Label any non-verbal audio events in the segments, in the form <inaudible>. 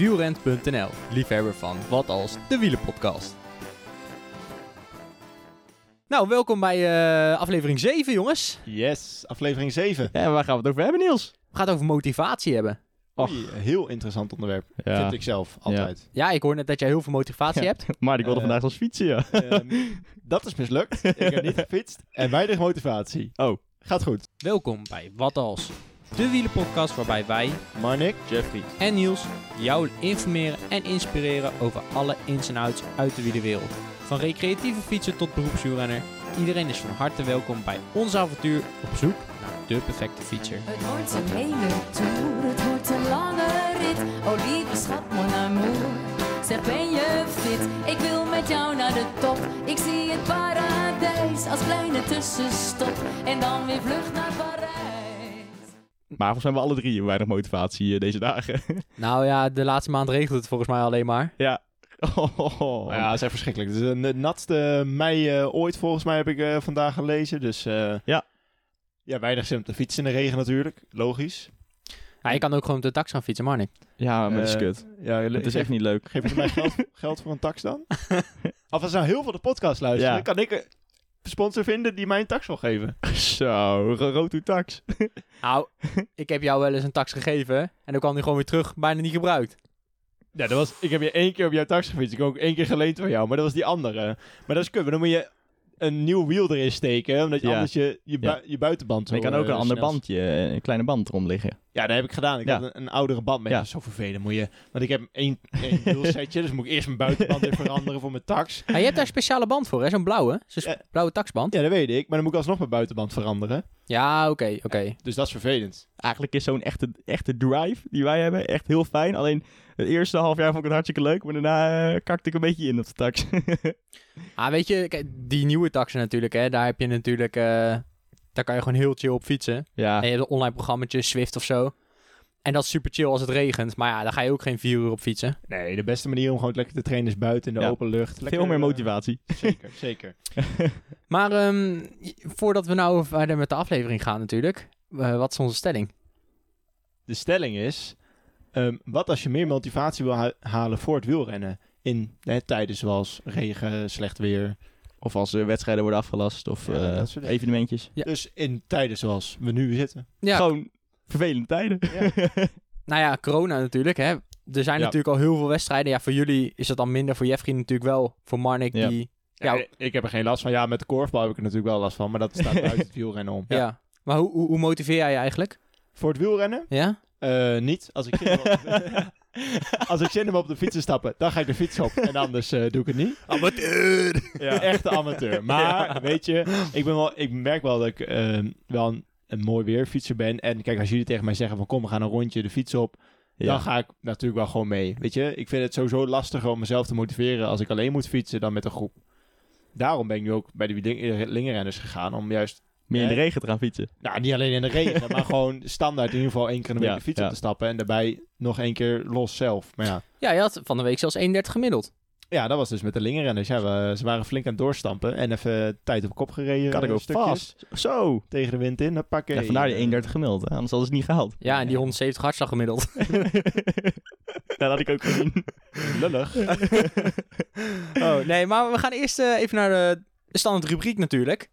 wielrent.nl, liefhebber van Wat Als, de wielenpodcast. Nou, welkom bij eh, aflevering 7, jongens. Yes, aflevering 7. Ja, waar gaan we het over hebben, Niels? We gaan het over motivatie hebben. Och. Heel interessant onderwerp. Ja. Vind ik zelf altijd. Ja, ik hoor net dat jij heel veel motivatie Ja. hebt. <laughs> Maar ik wilde Eh. vandaag als fietsen, ja. <laughs> Ehm, dat is mislukt. Ik heb niet gefietst. En weinig motivatie. Oh, Gaat goed. Welkom bij Wat Als, de wielenpodcast waarbij wij Marnik, Jeffrey. en Niels jou informeren en inspireren over alle ins en outs uit de wielerwereld. Van recreatieve fietser tot beroepswielrenner, iedereen is van harte welkom bij ons avontuur op zoek naar de perfecte fietser. Het wordt een hele tour, het wordt een lange rit. Oh lieve schat, mon amour. Zeg ben je fit? Ik wil met jou naar de top. Ik zie het paradijs als kleine tussenstop. En dan weer vlucht naar Parijs. Maar volgens mij hebben we alle drie weinig motivatie eh, deze dagen. <laughs> Nou ja, de laatste maand regelt het volgens mij alleen maar. ja. <laughs> Oh, ja, dat is echt verschrikkelijk. Het is de natste mei eh, ooit volgens mij heb ik eh, vandaag gelezen. Dus eh, Ja. Ja, weinig zin om te fietsen in de regen natuurlijk. Logisch. Ja, je kan ook gewoon op de tax gaan fietsen, Marnik. Ja, maar dat is kut. Ja, Het is echt niet leuk. Geef je mij geld, <laughs> geld voor een tax dan? of als nou heel veel de podcast luisteren, Ja. kan ik sponsor vinden die mij een tax wil geven. <laughs> Zo, rood tax. <laughs> Nou, ik heb jou wel eens een tax gegeven en dan kwam die gewoon weer terug, bijna niet gebruikt. Ja, dat was, ik heb je één keer op jouw tax gefietst. Ik heb ook één keer geleend van jou, maar dat was die andere. Maar dat is kut, maar dan moet je een nieuw wiel erin steken, omdat je Ja. anders je, je, bui- je buitenband Maar je zo, kan ook eh, een ander snel- bandje, eh, een kleine band erom liggen. Ja, dat heb ik gedaan. Ik Ja. had een, een oudere band, maar ja. Ja. dat is zo vervelend. Moet je, want ik heb één, één <laughs> wielsetje, dus moet ik eerst mijn buitenband weer veranderen voor mijn tax. Ah, je hebt daar een speciale band voor, hè? Zo'n blauwe. Zo'n blauwe taxband. Ja, dat weet ik, maar dan moet ik alsnog mijn buitenband veranderen. Ja, oké, oké. Dus dat is vervelend. Eigenlijk is zo'n echte, echte drive die wij hebben echt heel fijn. Alleen het eerste half jaar vond ik het hartstikke leuk, maar daarna eh, kakte ik een beetje in op de tax. <laughs> Ah, weet je, kijk, die nieuwe taxen natuurlijk, hè? Daar heb je natuurlijk... eh, daar kan je gewoon heel chill op fietsen. ja, En je hebt een online programmaatje, Swift of zo. En dat is super chill als het regent. Maar ja, daar ga je ook geen vier uur op fietsen. Nee, de beste manier om gewoon lekker te trainen is buiten in de Ja. open lucht. Lekker, veel meer eh, motivatie. Zeker, <laughs> zeker. <laughs> Maar ehm, voordat we nou verder met de aflevering gaan natuurlijk. wat is onze stelling? De stelling is, ehm, wat als je meer motivatie wil ha- halen voor het wielrennen? In hè, tijden zoals regen, slecht weer. Of als er wedstrijden worden afgelast of Ja, eh, evenementjes. Ja. Dus in tijden zoals we nu zitten. Ja, Gewoon vervelende tijden. <laughs> nou ja, corona natuurlijk, hè. Er zijn Ja. natuurlijk al heel veel wedstrijden. Ja, voor jullie is dat dan minder. Voor Jeffrey natuurlijk wel. Voor Marnik, Ja. die... Ja, Ja, ik heb er geen last van. Ja, met de korfbal heb ik er natuurlijk wel last van. Maar dat staat <laughs> buiten het wielrennen om. Ja. Maar hoe, hoe, hoe motiveer jij je eigenlijk? Voor het wielrennen? Ja? Eh, niet. Als ik, zin heb op, <laughs> <laughs> als ik zin heb op de fiets te stappen, dan ga ik de fiets op. En anders eh, doe ik het niet. Amateur! Ja. <laughs> Echte amateur. Maar, weet je, ik, ben wel, ik merk wel dat ik ehm, wel een, een mooi weerfietser ben. En kijk, als jullie tegen mij zeggen van kom, we gaan een rondje de fiets op. Dan ga ik natuurlijk wel gewoon mee. Weet je, ik vind het sowieso lastiger om mezelf te motiveren als ik alleen moet fietsen dan met een groep. Daarom ben ik nu ook bij de lingerrenners gegaan. Om juist, Meer in de regen te gaan fietsen. nou niet alleen in de regen, maar <laughs> gewoon standaard in ieder geval één keer in de week Ja, de fiets ja. op te stappen. En daarbij nog één keer los zelf. Maar ja, Ja, je had van de week zelfs 31 gemiddeld. ja dat was dus met de lingerrenners. Ja, we, ze waren flink aan het doorstampen. En even tijd op kop gereden. Kan ik ook stukjes vast. Zo. Tegen de wind in, pakken. Ja, vandaar die 31 gemiddeld. hè. Anders hadden ze het niet gehaald. Ja, en die 170 hartslag gemiddeld. <laughs> dat had ik ook gezien. Lullig. <laughs> oh, nee, maar we gaan eerst eh, even naar de, de standaard rubriek natuurlijk.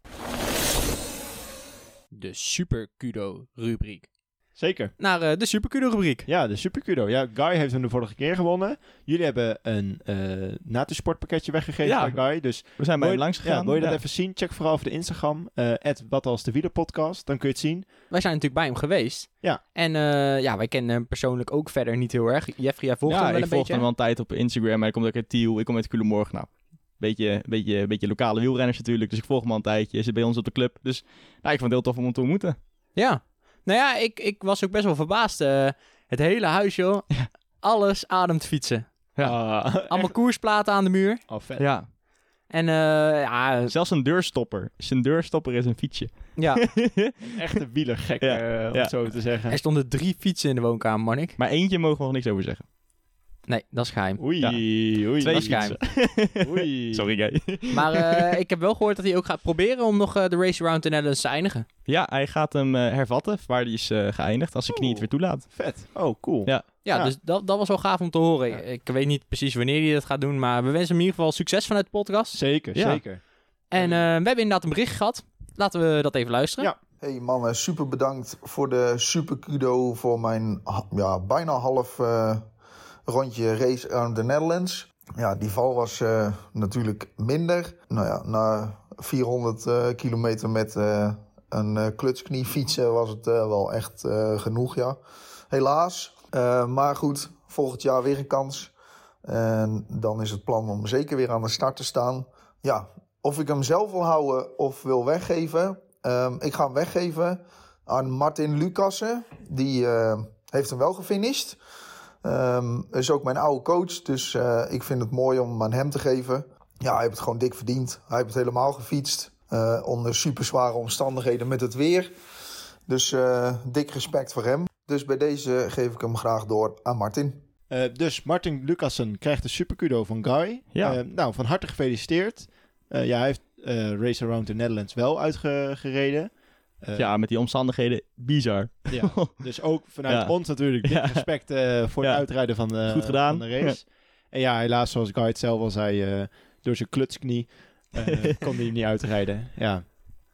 De Super Kudo rubriek. Zeker. Naar eh, de Super Kudo rubriek. Ja, de Supercudo. Ja, Guy heeft hem de vorige keer gewonnen. Jullie hebben een eh natusportpakketje weggegeven Ja. bij Guy. Dus We zijn bij hem langs gegaan. Ja, wil je dat Ja. even zien? Check vooral over de Instagram. eh wat als de wielerpodcast. Dan kun je het zien. Wij zijn natuurlijk bij hem geweest. Ja. En eh, ja, wij kennen hem persoonlijk ook verder niet heel erg. Jeffrey, jij volgt ja, hem wel ik een volg beetje. hem wel een tijd op Instagram. Maar hij komt ook uit Tiel. Ik kom uit Culemborg. Nou, beetje, beetje, beetje lokale wielrenners natuurlijk. Dus ik volg hem al een tijdje. Zit bij ons op de club. Dus nou, ik vond het heel tof om hem te ontmoeten. Ja. Nou ja, ik, ik was ook best wel verbaasd. eh, het hele huis, joh. <laughs> Alles ademt fietsen. Ja. Ah, Allemaal koersplaten aan de muur. Oh, vet. Ja, En eh, ja, zelfs een deurstopper. Zijn deurstopper is een fietsje. ja, Een <laughs> echte wielergek, Ja, eh, om ja. het zo te zeggen. er stonden drie fietsen in de woonkamer, Marnik. Maar eentje mogen we nog niks over zeggen. Nee, dat is geheim. Oei, Ja. oei. Twee dat is geheim. <laughs> Oei. Sorry, gay. Maar eh, <laughs> ik heb wel gehoord dat hij ook gaat proberen om nog eh, de race around the Netherlands te eindigen. Ja, hij gaat hem eh, hervatten, waar hij is eh, geëindigd, als zijn knie het weer toelaat. Vet. Oh, cool. Ja. Ja, Ja. dus dat, dat was wel gaaf om te horen. Ja. Ik weet niet precies wanneer hij dat gaat doen, maar we wensen hem in ieder geval succes vanuit de podcast. Zeker, Ja. zeker. En eh, we hebben inderdaad een bericht gehad. Laten we dat even luisteren. Ja. Hey mannen, super bedankt voor de super kudo voor mijn ja, bijna half eh, rondje race around the Netherlands. Ja, die val was eh, natuurlijk minder. Nou ja, na 400 eh, kilometer met eh, een klutsknie fietsen was het wel echt genoeg, ja. Helaas. Maar goed, volgend jaar weer een kans. En dan is het plan om zeker weer aan de start te staan. Ja, of ik hem zelf wil houden of wil weggeven. Ehm, ik ga hem weggeven aan Martin Lucassen. Die heeft hem wel gefinished. Ehm, is ook mijn oude coach. Dus eh, ik vind het mooi om hem aan hem te geven. Ja, hij heeft het gewoon dik verdiend. Hij heeft het helemaal gefietst. eh, onder super zware omstandigheden met het weer. Dus eh, dik respect voor hem. Dus bij deze geef ik hem graag door aan Martin. Eh, dus Martin Lucassen krijgt de superkudo van Guy. Ja. Nou, van harte gefeliciteerd. Eh, ja, hij heeft eh, Race Around the Netherlands wel uitgereden. Eh, ja, met die omstandigheden, bizar. ja. <laughs> Dus ook vanuit Ja. ons natuurlijk Ja. respect eh, voor Ja. het uitrijden van de, Goed gedaan. van de race. En ja, helaas, zoals Guy het zelf al zei, eh, door zijn klutsknie eh, <laughs> kon hij niet uitrijden. Ja,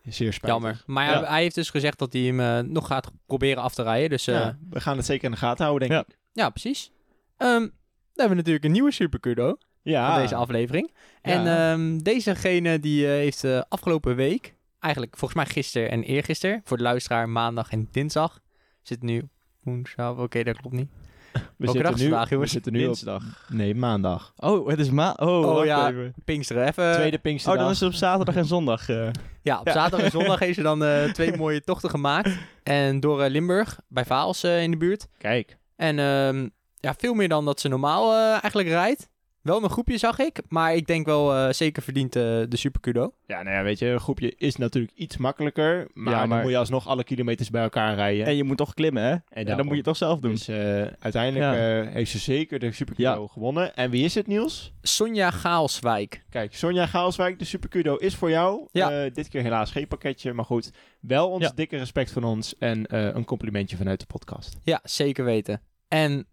zeer spijtig. Jammer. Maar Ja. hij, hij heeft dus gezegd dat hij hem nog gaat proberen af te rijden. Dus eh, ja, Ja, we gaan het zeker in de gaten houden, denk Ja. ik. precies. Ehm, dan hebben we natuurlijk een nieuwe Supercudo Ja, van deze aflevering. En Ja. ehm, dezegene die eh, heeft eh, afgelopen week, eigenlijk volgens mij gisteren en eergisteren, voor de luisteraar maandag en dinsdag. Zit nu woensdag, oké dat klopt niet. <laughs> we welke dag is nu, vandaag, jongens? We zitten nu op... Dinsdag. Nee, maandag. Oh, het is ma... Oh, Oh, ja. even. Pinksteren, even. Tweede Oh, Pinksterdag. dan is het op zaterdag en zondag. eh. <laughs> Ja, op Ja. zaterdag en zondag heeft ze dan eh, <laughs> twee mooie tochten gemaakt. En door eh, Limburg, bij Vaals eh, in de buurt. Kijk. En ehm, ja, veel meer dan dat ze normaal eh, eigenlijk rijdt. Wel een groepje zag ik, maar ik denk wel eh, zeker verdient eh, de Supercudo. Ja, nou ja, weet je, een groepje is natuurlijk iets makkelijker. Maar, Ja, dan moet je alsnog alle kilometers bij elkaar rijden. En je moet toch klimmen, hè? En, dan moet je het toch zelf doen. Dus eh, uiteindelijk Ja. eh, heeft ze zeker de Supercudo gewonnen. En wie is het, Niels? Sonja Gaalswijk. Kijk, Sonja Gaalswijk, de Supercudo is voor jou. Ja. Eh, dit keer helaas geen pakketje, maar goed. Wel ons Ja. dikke respect van ons en eh, een complimentje vanuit de podcast. Ja, zeker weten. En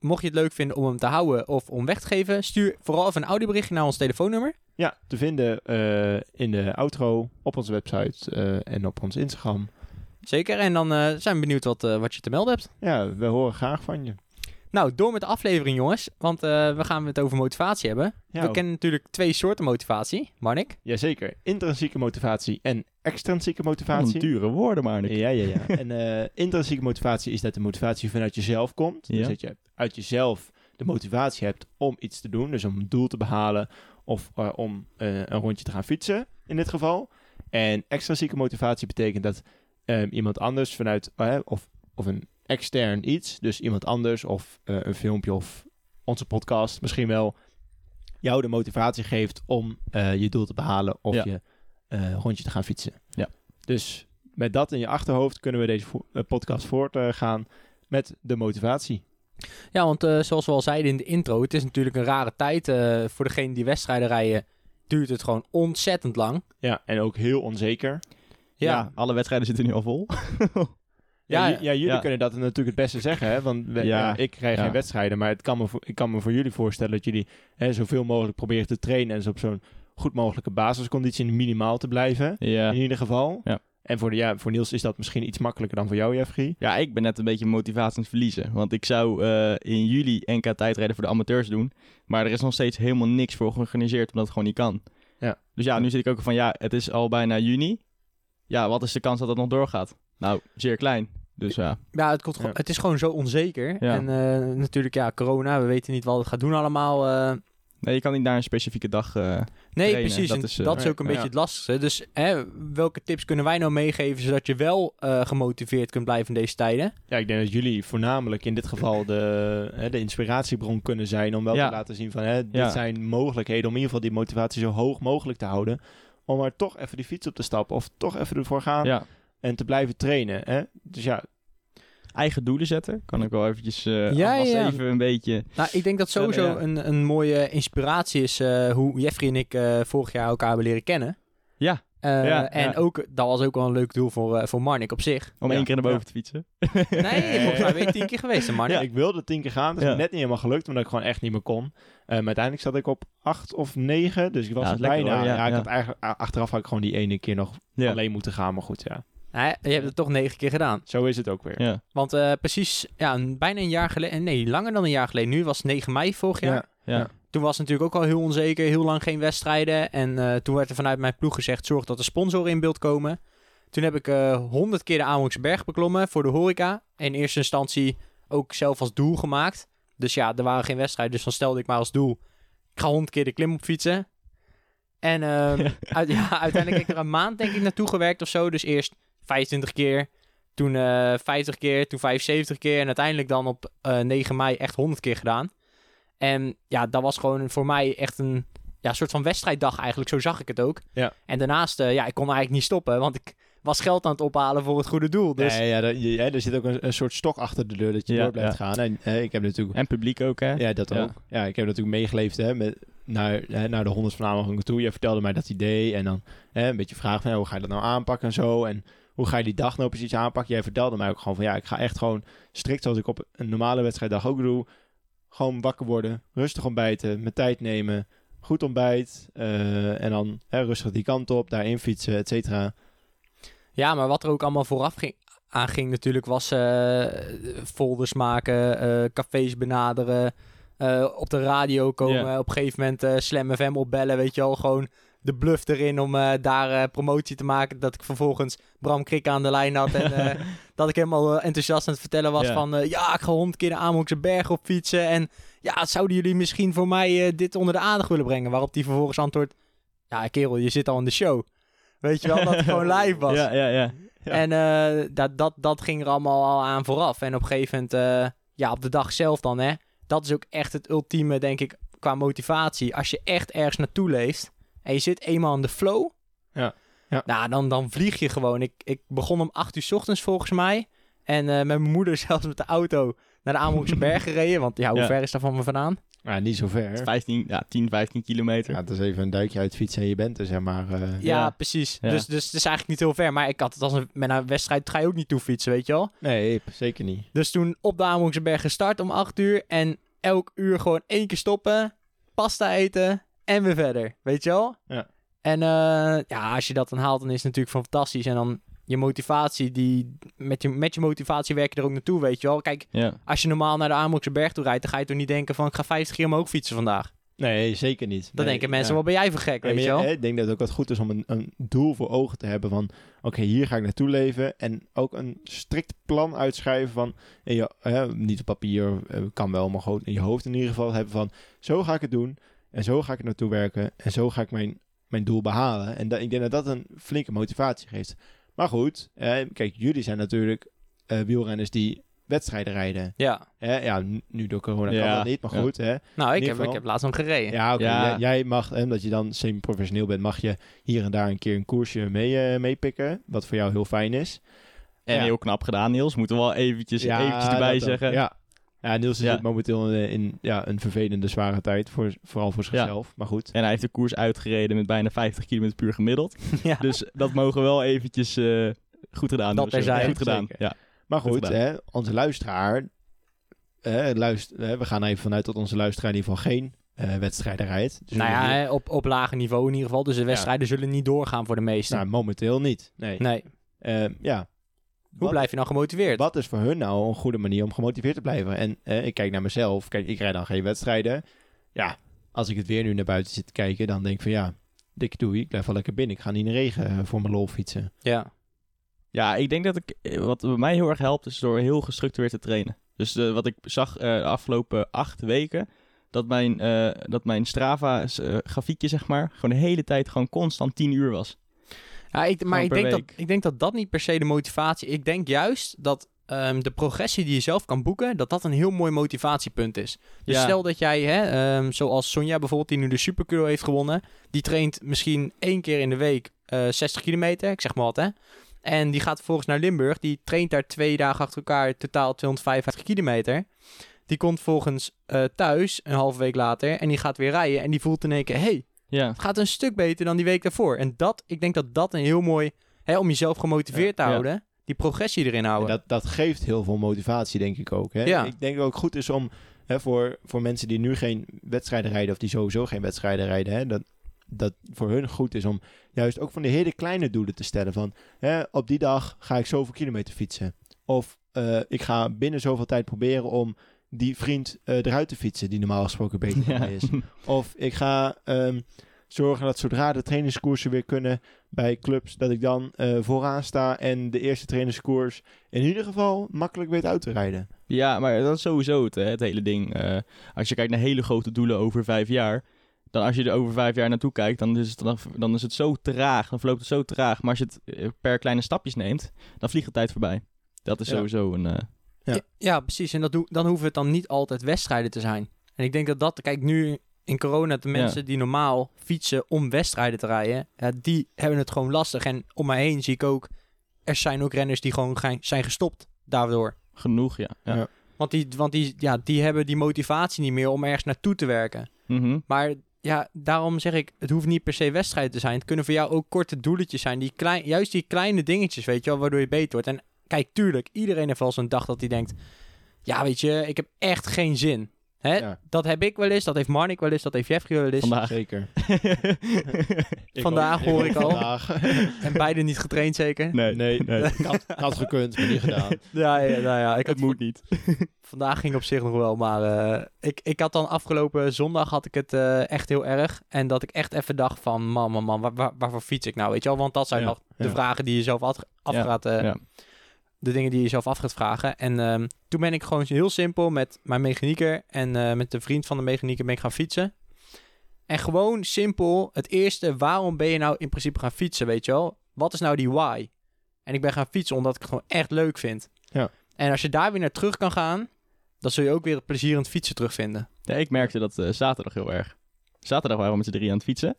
mocht je het leuk vinden om hem te houden of om weg te geven, stuur vooral even een audioberichtje naar ons telefoonnummer. Ja, te vinden eh, in de outro, op onze website eh, en op ons Instagram. Zeker. En dan eh, zijn we benieuwd wat, wat je te melden hebt. Ja, we horen graag van je. Nou, door met de aflevering, jongens. Want eh, we gaan het over motivatie hebben. Ja, we kennen natuurlijk twee soorten motivatie. Marnik? Jazeker, intrinsieke motivatie en extrinsieke motivatie. een dure woorden, maar Nick. Ja, ja, ja. en eh, intrinsieke motivatie is dat de motivatie vanuit jezelf komt. Ja. Dus dat je uit jezelf de motivatie hebt om iets te doen. Dus om een doel te behalen of eh, om eh, een rondje te gaan fietsen in dit geval. En extrinsieke motivatie betekent dat eh, iemand anders vanuit, of, of een extern iets, dus iemand anders of eh, een filmpje of onze podcast misschien wel, jou de motivatie geeft om eh, je doel te behalen of Ja. je eh, rondje te gaan fietsen. Ja. Dus met dat in je achterhoofd kunnen we deze vo- podcast voortgaan met de motivatie. Ja, want zoals we al zeiden in de intro, het is natuurlijk een rare tijd. voor degene die wedstrijden rijden, duurt het gewoon ontzettend lang. Ja, en ook heel onzeker. Ja. alle wedstrijden zitten nu al vol. <laughs> Ja, Ja, jullie ja. kunnen dat natuurlijk het beste zeggen, hè? Want we- Ja. ja, ik krijg Ja. geen wedstrijden, maar het kan me ik kan me voor jullie voorstellen dat jullie hè, zoveel mogelijk proberen te trainen en zo op zo'n goed mogelijke basisconditie minimaal te blijven. Ja. In ieder geval. Ja. En voor, de, ja, voor Niels is dat misschien iets makkelijker dan voor jou, Jeffrey. Ja, ik ben net een beetje motivatie aan het verliezen. Want ik zou eh, in juli NK tijdrijden voor de amateurs doen. Maar er is nog steeds helemaal niks voor georganiseerd, omdat het gewoon niet kan. Ja. Dus ja, nu zit ik ook van, ja, het is al bijna juni. Ja, wat is de kans dat het nog doorgaat? Nou, zeer klein. Dus ja. Ja, het, komt, gewoon- Ja. het is gewoon zo onzeker. Ja. En eh, natuurlijk, ja, corona, we weten niet wat het gaat doen allemaal. eh. Nee, je kan niet naar een specifieke dag... eh, nee, Trainen, precies. dat en is, dat is ook een ja. beetje het lastigste. Dus hè, welke tips kunnen wij nou meegeven, zodat je wel eh, gemotiveerd kunt blijven in deze tijden? Ja, ik denk dat jullie voornamelijk in dit geval de, hè, de inspiratiebron kunnen zijn om wel Ja. te laten zien van hè, dit Ja. zijn mogelijkheden om in ieder geval die motivatie zo hoog mogelijk te houden. Om er toch even die fiets op te stappen of toch even ervoor gaan ja. En te blijven trainen. Hè? Dus ja, eigen doelen zetten. Kan ik wel eventjes eh Ja, even een beetje... Nou, ik denk dat sowieso Ja, ja. Een, een mooie inspiratie is eh, hoe Jeffrey en ik eh, vorig jaar elkaar hebben leren kennen. Ja. Eh, Ja, en ja. ook, dat was ook wel een leuk doel voor, voor Marnik op zich. Om Ja, één keer naar boven ja. te fietsen. Nee, volgens mij ben je <laughs> tien keer geweest, Marnik. Ja, ik wilde tien keer gaan. Dat is net niet helemaal gelukt, omdat ik gewoon echt niet meer kon. Eh, maar uiteindelijk zat ik op acht of negen. Dus ik was er lekker, bijna. hoor. Ja, ja, ik ja. had eigenlijk, achteraf had ik gewoon die ene keer nog Ja. alleen moeten gaan. Maar goed, ja. Je hebt het toch negen keer gedaan. Zo is het ook weer. Ja. Want eh, precies, ja, een- bijna een jaar geleden, nee, langer dan een jaar geleden. Nu was het 9 mei vorig jaar. Ja. Ja. Toen was het natuurlijk ook al heel onzeker, heel lang geen wedstrijden. En eh, toen werd er vanuit mijn ploeg gezegd, zorg dat er sponsoren in beeld komen. Toen heb ik eh 100 keer de Amerongse berg beklommen voor de horeca. In eerste instantie ook zelf als doel gemaakt. Dus ja, er waren geen wedstrijden, dus dan stelde ik maar als doel... Ik ga 100 keer de klim op fietsen. En ehm, <laughs> uit- ja, uiteindelijk heb ik er een maand denk ik naartoe gewerkt of zo. Dus eerst 25 keer, toen eh 50 keer, toen 75 keer. En uiteindelijk dan op eh 9 mei echt 100 keer gedaan. En ja, dat was gewoon voor mij echt een ja, soort van wedstrijddag eigenlijk. Zo zag ik het ook. Ja. En daarnaast, eh, ja, ik kon eigenlijk niet stoppen. Want ik was geld aan het ophalen voor het goede doel. Dus Nee, ja, dat- je- hè, er zit ook een, een soort stok achter de deur dat je Ja, door blijft ja. gaan. En hè, ik heb natuurlijk... En publiek ook, hè? Ja, dat Ja. ook. Ja, ik heb natuurlijk meegeleefd hè, met, naar, hè, naar de 100 van Amerongen toe. Je vertelde mij dat idee en dan hè, een beetje vragen van ja, hoe ga je dat nou aanpakken en zo. En hoe ga je die dag nou precies aanpakken? Jij vertelde mij ook gewoon van ja, ik ga echt gewoon strikt zoals ik op een normale wedstrijddag ook doe. Gewoon wakker worden, rustig ontbijten, mijn tijd nemen, goed ontbijt. eh, en dan hè, rustig die kant op, daarin fietsen, et cetera. Ja, maar wat er ook allemaal vooraf ging, aan ging natuurlijk was eh, folders maken, eh, cafés benaderen, op de radio komen, op een gegeven moment Slam FM opbellen, weet je wel, gewoon de bluff erin om eh, daar eh, promotie te maken, dat ik vervolgens Bram Krik aan de lijn had en eh, <laughs> dat ik helemaal enthousiast aan het vertellen was Ja. van, ja, ik ga honderd keer de berg op fietsen en ja, zouden jullie misschien voor mij dit onder de aandacht willen brengen? Waarop die vervolgens antwoordt, ja kerel, je zit al in de show. Weet je wel, dat het gewoon <laughs> live was. Ja, ja, ja. Ja. En dat, dat, dat ging er allemaal al aan vooraf. En op een gegeven moment, ja, op de dag zelf dan, hè. Dat is ook echt het ultieme, denk ik, qua motivatie. Als je echt ergens naartoe leeft en je zit eenmaal in de flow. Ja, ja. Nou, dan, dan vlieg je gewoon. Ik, ik begon om 8 uur 's ochtends volgens mij. En eh, met mijn moeder <laughs> zelfs met de auto naar de Amerongse <laughs> berg gereden. Want ja, hoe Ja. ver is dat van me vandaan? Ja, niet zo ver. 15, ja, 10, 15 kilometer. Ja, het is even een duikje uit fietsen en je bent er, zeg maar. eh. Ja, Ja. precies. Ja. Dus, dus het is eigenlijk niet heel ver. Maar ik had het als een, met een wedstrijd ga je ook niet toe fietsen, weet je wel. Nee, zeker niet. Dus toen op de Amerongse berg gestart om 8 uur. En elk uur gewoon één keer stoppen. Pasta eten. En weer verder. Weet je wel? Ja. En eh, ja, als je dat dan haalt, dan is het natuurlijk fantastisch. En dan je motivatie, die, met, je, met je motivatie werk je er ook naartoe, weet je wel. Kijk, Ja. als je normaal naar de Amerongse berg toe rijdt, dan ga je toch niet denken van ik ga 50 keer omhoog fietsen vandaag. Nee, zeker niet. Dan Nee, denken mensen, ja. wat ben jij voor gek, weet je wel. Ik denk dat het ook wat goed is om een, een doel voor ogen te hebben van... Oké, hier ga ik naartoe leven. En ook een strikt plan uitschrijven van... Niet op papier, eh, kan wel, maar gewoon in je hoofd in ieder geval hebben van... Zo ga ik het doen. En zo ga ik er naartoe werken. En zo ga ik mijn, mijn doel behalen. En dat, ik denk dat dat een flinke motivatie geeft. Maar goed, eh, kijk, jullie zijn natuurlijk eh, wielrenners die wedstrijden rijden. Ja. Hè? Ja, nu door corona kan Ja, dat niet, maar ja. goed. Hè? Nou, ik heb, ik heb laatst nog gereden. Ja, oké. Ja. Jij, jij mag, hè, omdat je dan semi-professioneel bent, mag je hier en daar een keer een koersje mee, eh, meepikken. Wat voor jou heel fijn is. En Ja. heel knap gedaan, Niels. Moeten we wel eventjes, eventjes erbij zeggen. Ja. Ja, Niels Ja. zit momenteel in, in ja, een vervelende, zware tijd. Voor, vooral voor zichzelf. Maar goed. En hij heeft de koers uitgereden met bijna 50 km puur gemiddeld. <laughs> Ja. Dus dat mogen we wel eventjes eh, goed gedaan. Dat Niels. terzijde. Goed gedaan, Zeker. ja. Maar Goed hè, onze luisteraar... hè, luister, hè, we gaan even vanuit dat onze luisteraar in ieder geval geen eh, wedstrijden rijdt. Dus nou ja, op, op lager niveau in ieder geval. Dus de wedstrijden zullen niet doorgaan voor de meesten. nou, momenteel niet. Nee. nee. Eh, ja. Hoe Wat- blijf je nou gemotiveerd? Wat is voor hun nou een goede manier om gemotiveerd te blijven? En eh, ik kijk naar mezelf. Kijk, ik rijd dan geen wedstrijden. Ja, als ik het weer nu naar buiten zit te kijken, dan denk ik van ja, dikke doei. Ik blijf wel lekker binnen. Ik ga niet in de regen eh, voor mijn lol fietsen. Ja. Ja, ik denk dat ik, eh, wat bij mij heel erg helpt, is door heel gestructureerd te trainen. Dus eh, wat ik zag eh, de afgelopen acht weken, dat mijn, eh, dat mijn Strava-grafiekje, zeg maar, gewoon de hele tijd gewoon constant 10 uur was. Ja, ik, maar ik denk, dat, ik denk dat dat niet per se de motivatie... Ik denk juist dat ehm, de progressie die je zelf kan boeken... dat dat een heel mooi motivatiepunt is. Dus Ja. stel dat jij, hè, ehm, zoals Sonja bijvoorbeeld... die nu de Supercuro heeft gewonnen... die traint misschien één keer in de week eh 60 kilometer, ik zeg maar wat, hè. En die gaat vervolgens naar Limburg. Die traint daar twee dagen achter elkaar, totaal 255 kilometer. Die komt volgens eh, thuis, een halve week later, en die gaat weer rijden. En die voelt in één keer, hey, Ja. het gaat een stuk beter dan die week daarvoor. En dat, ik denk dat dat een heel mooi, hè, om jezelf gemotiveerd te Ja. houden, die progressie erin En houden. dat, dat geeft heel veel motivatie, denk ik ook. Hè? Ja. Ik denk dat het ook goed is om hè, voor, voor mensen die nu geen wedstrijden rijden, of die sowieso geen wedstrijden rijden, hè, dat, dat voor hun goed is om juist ook van de hele kleine doelen te stellen. Van hè, op die dag ga ik zoveel kilometer fietsen. Of eh, ik ga binnen zoveel tijd proberen om die vriend eh, eruit te fietsen, die normaal gesproken beter Ja. is. Of ik ga ehm, zorgen dat zodra de trainingskoersen weer kunnen bij clubs, dat ik dan eh, vooraan sta en de eerste trainingskoers in ieder geval makkelijk weet uit te rijden. Ja, maar dat is sowieso het, hè, het hele ding. Eh, als je kijkt naar hele grote doelen over vijf jaar, dan als je er over vijf jaar naartoe kijkt, dan is het, dan, dan is het zo traag, dan verloopt het zo traag. Maar als je het per kleine stapjes neemt, dan vliegt de tijd voorbij. Dat is Ja. sowieso een... Ja. Ja, precies. En dat doe, dan hoeven het dan niet altijd wedstrijden te zijn. En ik denk dat dat, kijk nu in corona, de Ja. mensen die normaal fietsen om wedstrijden te rijden, ja, die hebben het gewoon lastig. En om mij heen zie ik ook, er zijn ook renners die gewoon zijn gestopt daardoor. genoeg, ja. ja. Ja. Want, die, want die, ja, die hebben die motivatie niet meer om ergens naartoe te werken. Mhm. Maar ja, daarom zeg ik, het hoeft niet per se wedstrijden te zijn. Het kunnen voor jou ook korte doeletjes zijn. Die klein, juist die kleine dingetjes, weet je wel, waardoor je beter wordt. En kijk, tuurlijk, iedereen heeft wel zo'n dag dat hij denkt... Ja, weet je, ik heb echt geen zin. Hè? Ja. Dat heb ik wel eens, dat heeft Marnik wel eens, dat heeft Jeffrey wel eens. Vandaag. Zeker. <laughs> Vandaag hoor ik al. Vandaag. <laughs> En beide niet getraind zeker? nee, Nee, nee. Ik had, had gekund, maar niet gedaan. <laughs> Ja, ja, nou ja, ik had het moet niet. Vandaag ging op zich nog wel, maar eh, ik, ik had dan afgelopen zondag had ik het eh, echt heel erg. En dat ik echt even dacht van, man, man, man, waar, waar- waarvoor fiets ik nou, weet je wel? Want dat zijn Ja, nog de vragen die je zelf af, af Ja, gaat, eh, ja. De dingen die je zelf af gaat vragen. En ehm, toen ben ik gewoon heel simpel met mijn mechanieker en eh, met de vriend van de mechanieker ben ik gaan fietsen. En gewoon simpel, het eerste, waarom ben je nou in principe gaan fietsen, weet je wel? Wat is nou die why? En ik ben gaan fietsen omdat ik het gewoon echt leuk vind. Ja. En als je daar weer naar terug kan gaan, dan zul je ook weer het plezier in het fietsen terugvinden. Ja, ik merkte dat eh, zaterdag heel erg. Zaterdag waren we met z'n drie aan het fietsen.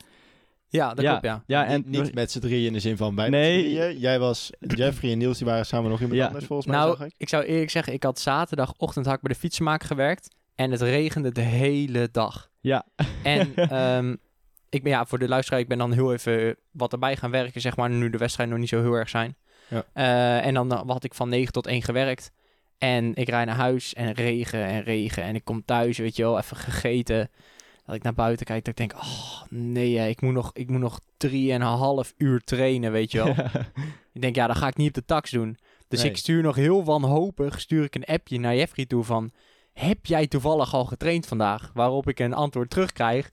Ja, dat ja, klopt, ja. Ja, en niet, niet met z'n drieën in de zin van bij Nee. drieën. Jij was, Jeffrey en Niels, die waren samen nog iemand Ja. anders volgens mij, Nou, zag ik. ik zou eerlijk zeggen, ik had zaterdagochtend had ik bij de fietsenmaker gewerkt. En het regende de hele dag. Ja. En <laughs> ehm, ik ben, ja, voor de luisteraar, ik ben dan heel even wat erbij gaan werken, zeg maar, nu de wedstrijden nog niet zo heel erg zijn. Ja. Eh, en dan had ik van 9 tot 1 gewerkt. En ik rijd naar huis en regen en regen. En ik kom thuis, weet je wel, even gegeten. Dat ik naar buiten kijk, dat ik denk, oh nee, ik moet nog, ik moet nog drieënhalf uur trainen, weet je wel. <laughs> Ik denk, ja, dat ga ik niet op de tax doen. Dus Nee. ik stuur nog heel wanhopig, stuur ik een appje naar Jeffrey toe van... Heb jij toevallig al getraind vandaag? Waarop ik een antwoord terugkrijg.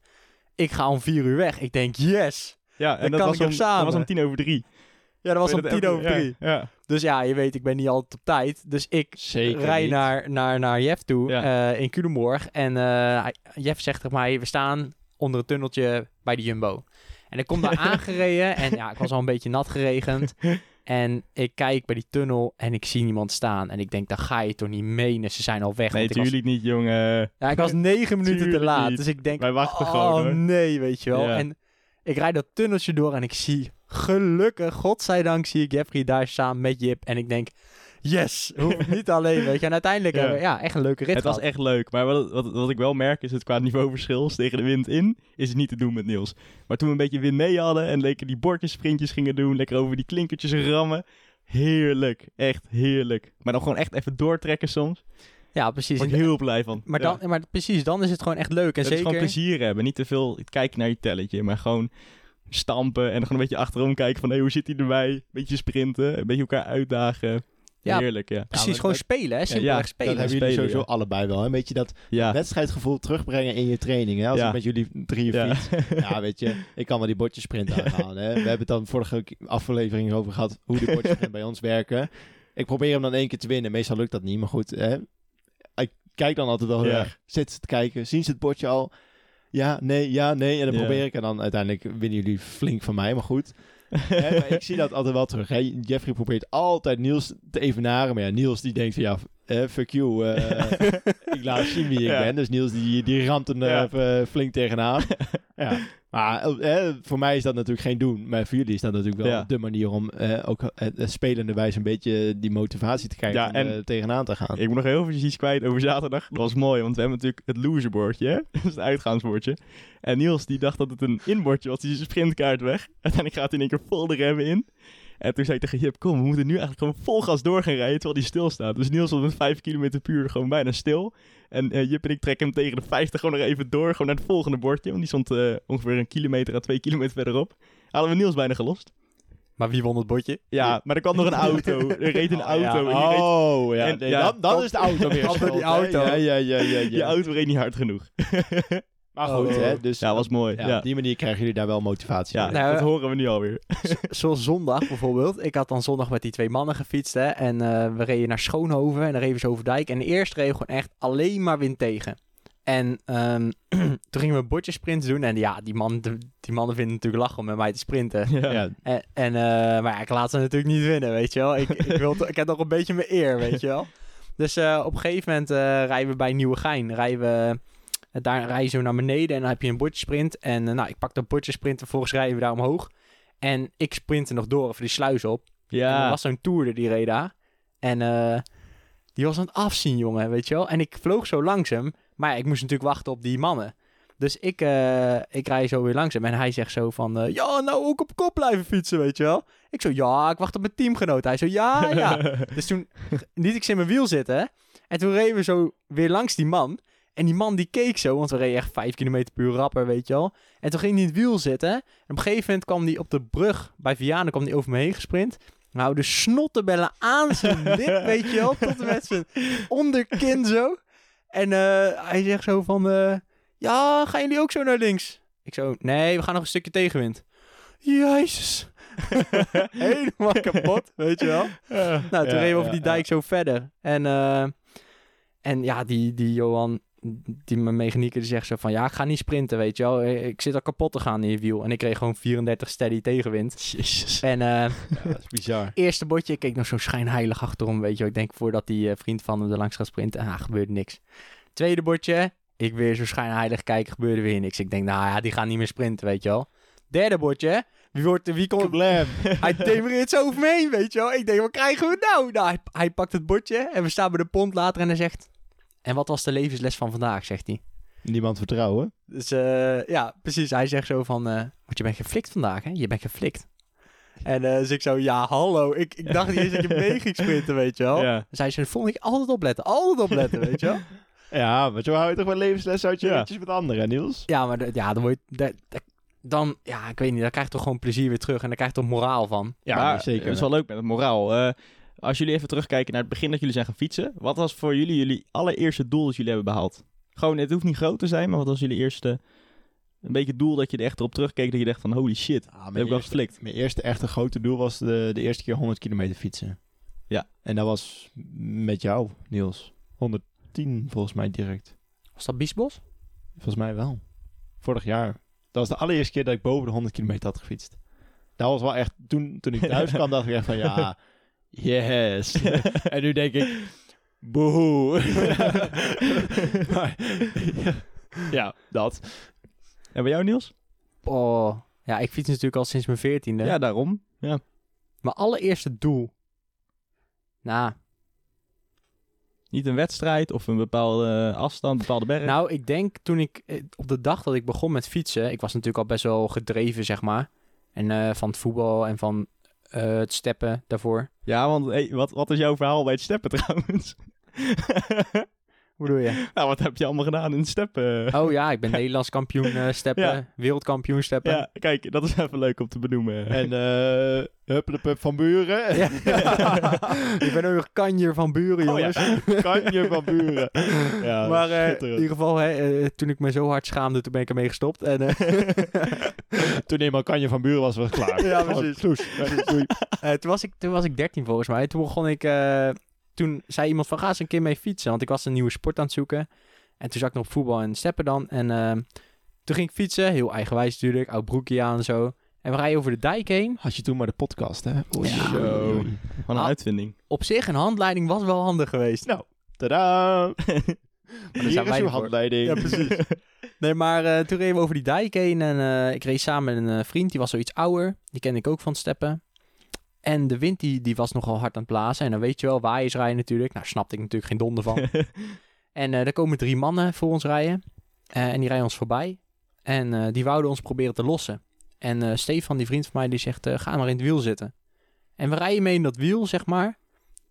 Ik ga om vier uur weg. Ik denk, yes! ja, en dat kan was, ik om, nog dat samen. was om tien over drie. Ja, dat was om tien dat over drie. Ja. Dus ja, je weet, ik ben niet altijd op tijd. Dus ik Zeker rij niet. naar, naar, naar Jeff toe Ja. eh, in Culemborg. En hij- Jeff zegt tegen mij, we staan onder het tunneltje bij de Jumbo. En ik kom daar <laughs> aangereden en ja, ik was al een beetje nat geregend. <laughs> En ik kijk bij die tunnel en ik zie niemand staan. En ik denk, dan ga je toch niet menen, ze zijn al weg. Nee, Want ik was, tuurlijk niet, jongen. ja, ik was negen minuten te laat. niet. Dus ik denk, Wij wachten oh gewoon, hoor. nee, weet je wel. Ja. En ik rijd dat tunneltje door en ik zie, gelukkig, godzijdank zie ik Jeffrey daar staan met Jip. En ik denk, yes, hoef <laughs> niet alleen, weet je. En uiteindelijk Ja. hebben we ja, echt een leuke rit Het was echt leuk. Maar wat, wat, wat ik wel merk is het qua niveauverschil tegen de wind in, is het niet te doen met Niels. Maar toen we een beetje wind mee hadden en lekker die bordjesprintjes gingen doen, lekker over die klinkertjes rammen. Heerlijk. Echt heerlijk. Maar dan gewoon echt even doortrekken soms. Ja, precies. Word ik heel blij van. Maar, Ja. dan, maar precies, dan is het gewoon echt leuk. En Het is zeker... gewoon plezier hebben. Niet te veel kijken naar je telletje, maar gewoon stampen en dan gewoon een beetje achterom kijken van hey, hoe zit hij erbij? Een beetje sprinten, een beetje elkaar uitdagen. Ja, Heerlijk, ja. Precies, gewoon dat- spelen, hè. Simpelweg ja, spelen. Dat hebben jullie spelen, sowieso ja. allebei wel. hè? Een beetje dat Ja. wedstrijdgevoel terugbrengen in je training. Hè? Als Ja. ik met jullie drieën Ja. fiets. <laughs> Ja, weet je, ik kan wel die bordjesprint <laughs> aanhalen. Hè? We hebben het dan vorige aflevering over gehad hoe die bordjesprint bij ons werken. Ik probeer hem dan één keer te winnen. Meestal lukt dat niet, maar goed. Hè? Ik kijk dan altijd wel erg. Zitten ze te kijken, zien ze het bordje al? Ja, nee, ja, nee. En dan probeer ik en dan uiteindelijk winnen jullie flink van mij, maar goed. <laughs> Maar ik zie dat altijd wel terug. Hè? Jeffrey probeert altijd Niels te evenaren. Maar ja, Niels die denkt van ja, eh, fuck you. eh, <laughs> ik laat zien wie ik Ja. ben. Dus Niels die, die ramt er Ja. even flink tegenaan. <laughs> Ja. Maar eh, voor mij is dat natuurlijk geen doen. Maar voor jullie is dat natuurlijk wel Ja. de manier om eh, ook eh, eh, spelende wijze een beetje die motivatie te krijgen en- tegenaan te gaan. Ik moet nog heel eventjes iets kwijt over zaterdag. Dat was mooi, want we hebben natuurlijk het loserbordje. hè? <laughs> Dat is het uitgaansbordje. En Niels die dacht dat het een inbordje was. Die sprintkaart weg. Uiteindelijk gaat hij in één keer vol de remmen in. En toen zei ik tegen Jip, kom, we moeten nu eigenlijk gewoon vol gas door gaan rijden, terwijl hij stilstaat. Dus Niels was met 5 km per uur gewoon bijna stil. En eh, Jip en ik trekken hem tegen de 50 gewoon nog even door, gewoon naar het volgende bordje. Want die stond eh, ongeveer een kilometer à twee kilometer verderop. Hadden we Niels bijna gelost. Maar wie won het bordje? Ja, maar er kwam nog een auto. Er reed een <laughs> Oh, auto. ja. En die reed Oh, ja. en- nee, ja, dan, is de auto weer <laughs> die auto. Ja, ja, ja, ja, ja. Die auto reed niet hard genoeg. <laughs> Maar goed, Oh. hè. Dus Ja, was mooi. ja, Ja, op die manier krijgen jullie daar wel motivatie ja. Nou, dat horen we nu alweer. <laughs> Zoals zondag bijvoorbeeld. Ik had dan zondag met die twee mannen gefietst. Hè, en eh, we reden naar Schoonhoven. En dan reden we zo over dijk. En eerst reden we gewoon echt alleen maar wind tegen. En ehm, <clears throat> toen gingen we bordjesprints doen. En ja, die, man, die mannen vinden het natuurlijk lachen om met mij te sprinten. Ja. Ja, En, en eh, maar ja, ik laat ze natuurlijk niet winnen, weet je wel. Ik, ik, wil ik heb nog een beetje mijn eer, weet je wel. Dus eh, op een gegeven moment eh, rijden we bij Nieuwegein. Rijden we, daar rij je zo naar beneden en dan heb je een bordjesprint. En eh, nou, ik pak de bordjesprint en vervolgens rijden we daar omhoog. En ik sprint er nog door, of die sluis op. En er Ja, was zo'n toerder die reed daar. En eh, die was aan het afzien, jongen, weet je wel. En ik vloog zo langzaam. Maar ja, ik moest natuurlijk wachten op die mannen. Dus ik, eh, ik rij zo weer langzaam. En hij zegt zo van... ja, nou ook op kop blijven fietsen, weet je wel. Ik zo, ja, ik wacht op mijn teamgenoot. Hij zo, ja, ja. <laughs> dus toen liet ik ze in mijn wiel zitten. En toen reden we zo weer langs die man. En die man die keek zo, want we reden echt 5 km per uur rapper, weet je wel. En toen ging hij in het wiel zitten. En op een gegeven moment kwam hij op de brug bij Vianen kwam hij over me heen gesprint. Nou, de snottenbellen aan zijn <laughs> lip, weet je wel. Tot en met zijn onderkin zo. En eh, hij zegt zo van... eh, ja, gaan jullie ook zo naar links? Ik zo, nee, we gaan nog een stukje tegenwind. Jezus. <laughs> Helemaal kapot, weet je wel. Nou, toen Ja, reden we over ja, die dijk zo verder. En, eh, en ja, die, die Johan, die mijn mechanieker, die zegt zo van... Ja, ik ga niet sprinten, weet je wel. Ik zit al kapot te gaan in je wiel. En ik kreeg gewoon 34 steady tegenwind. Jezus. En eh, <laughs> Ja, dat is bizar. eerste bordje, ik keek nog zo schijnheilig achterom, weet je wel. Ik denk voordat die eh, vriend van hem er langs gaat sprinten, ah, gebeurt niks. Tweede bordje, ik weer zo schijnheilig kijken, gebeurde weer niks. Ik denk, nou ja, die gaan niet meer sprinten, weet je wel. Derde bordje, wie, wordt, wie komt... Probleem. <laughs> Hij demereert zo over me heen, weet je wel. Ik denk, wat krijgen we nou? Nou, hij, hij pakt het bordje en we staan bij de pont later en hij zegt... En wat was de levensles van vandaag, zegt hij. Niemand vertrouwen. Dus eh, ja, precies. Hij zegt zo van... eh want je bent geflikt vandaag, hè? Je bent geflikt. En eh dus ik zo, ja, hallo. Ik, ik dacht niet eens dat je <laughs> mee ging sprinten, weet je wel. Ja. Dus hij zei, volgende keer altijd opletten. Altijd opletten, weet je wel. <laughs> Ja, maar zo hou je toch wel levensles uit je Ja. met anderen, hè, Niels? Ja, maar de- ja, dan word je... dan, ja, ik weet niet. Dan krijg je toch gewoon plezier weer terug. En dan krijg je toch moraal van. Ja, maar zeker. Het is wel leuk met het moraal. Eh, als jullie even terugkijken naar het begin dat jullie zijn gaan fietsen. Wat was voor jullie jullie allereerste doel dat jullie hebben behaald? Gewoon, het hoeft niet groot te zijn, maar wat was jullie eerste... Een beetje het doel dat je er echt op terugkeek dat je dacht van holy shit, Ah, heb ik wel geflikt. mijn eerste echte grote doel was de, de eerste keer 100 kilometer fietsen. Ja. En dat was met jou, Niels. 110 volgens mij direct. Was dat Biesbos? Volgens mij wel. Vorig jaar. Dat was de allereerste keer dat ik boven de 100 kilometer had gefietst. Dat was wel echt... Toen, toen ik thuis <laughs> kwam, dacht ik echt van ja... Yes. <laughs> en nu denk ik... Boehoe. <laughs> Maar, ja, <laughs> ja, dat. En bij jou Niels? Oh, ja, ik fiets natuurlijk al sinds mijn veertiende. Ja, daarom. Ja. Mijn allereerste doel. Nou, Niet een wedstrijd of een bepaalde afstand, een bepaalde berg. nou, ik denk toen ik eh, op de dag dat ik begon met fietsen, ik was natuurlijk al best wel gedreven, zeg maar. En eh, van het voetbal en van eh, het steppen daarvoor. Ja, want wat, wat is jouw verhaal bij het steppen trouwens? <laughs> Hoe bedoel je? <laughs> nou, wat heb je allemaal gedaan in het steppen? Oh ja, ik ben Nederlands kampioen eh, steppen, Ja. wereldkampioen steppen. Ja, kijk, dat is even leuk om te benoemen. En uh, Huppelepup van Buren. Ja. <laughs> ik ben ook nog kanjer van buren, Oh ja. jongens. Kanje van Buren. Ja, maar eh, in ieder geval, hè, eh, toen ik me zo hard schaamde, toen ben ik ermee gestopt. En, eh, <laughs> Toen eenmaal Kanje van Buren was, was het klaar. Ja, precies. Eh, toen, was ik, toen was ik 13 volgens mij. Toen begon ik. Toen zei iemand van ga eens een keer mee fietsen. Want ik was een nieuwe sport aan het zoeken. En toen zat ik nog op voetbal en steppen dan. En eh, toen ging ik fietsen. Heel eigenwijs natuurlijk. Oud broekje aan en zo. En we rijden over de dijk heen. Had je toen maar de podcast, hè? Oei, Ja. oei. Wat een Ah. uitvinding. Op zich een handleiding was wel handig geweest. Nou, tadaa! <laughs> Hier zijn is wij uw handleiding. Ja, precies. <laughs> Nee, maar eh, toen reden we over die dijk heen en eh, ik reed samen met een eh, vriend, die was zoiets ouder. Die kende ik ook van steppen. En de wind die, die was nogal hard aan het blazen. En dan weet je wel, waaiers rijden natuurlijk. Nou, snapte ik natuurlijk geen donder van. <laughs> en eh er komen drie mannen voor ons rijden. Eh, en die rijden ons voorbij. En eh, die wouden ons proberen te lossen. En Stefan, die vriend van mij, die zegt, ga maar in het wiel zitten. En we rijden mee in dat wiel, zeg maar.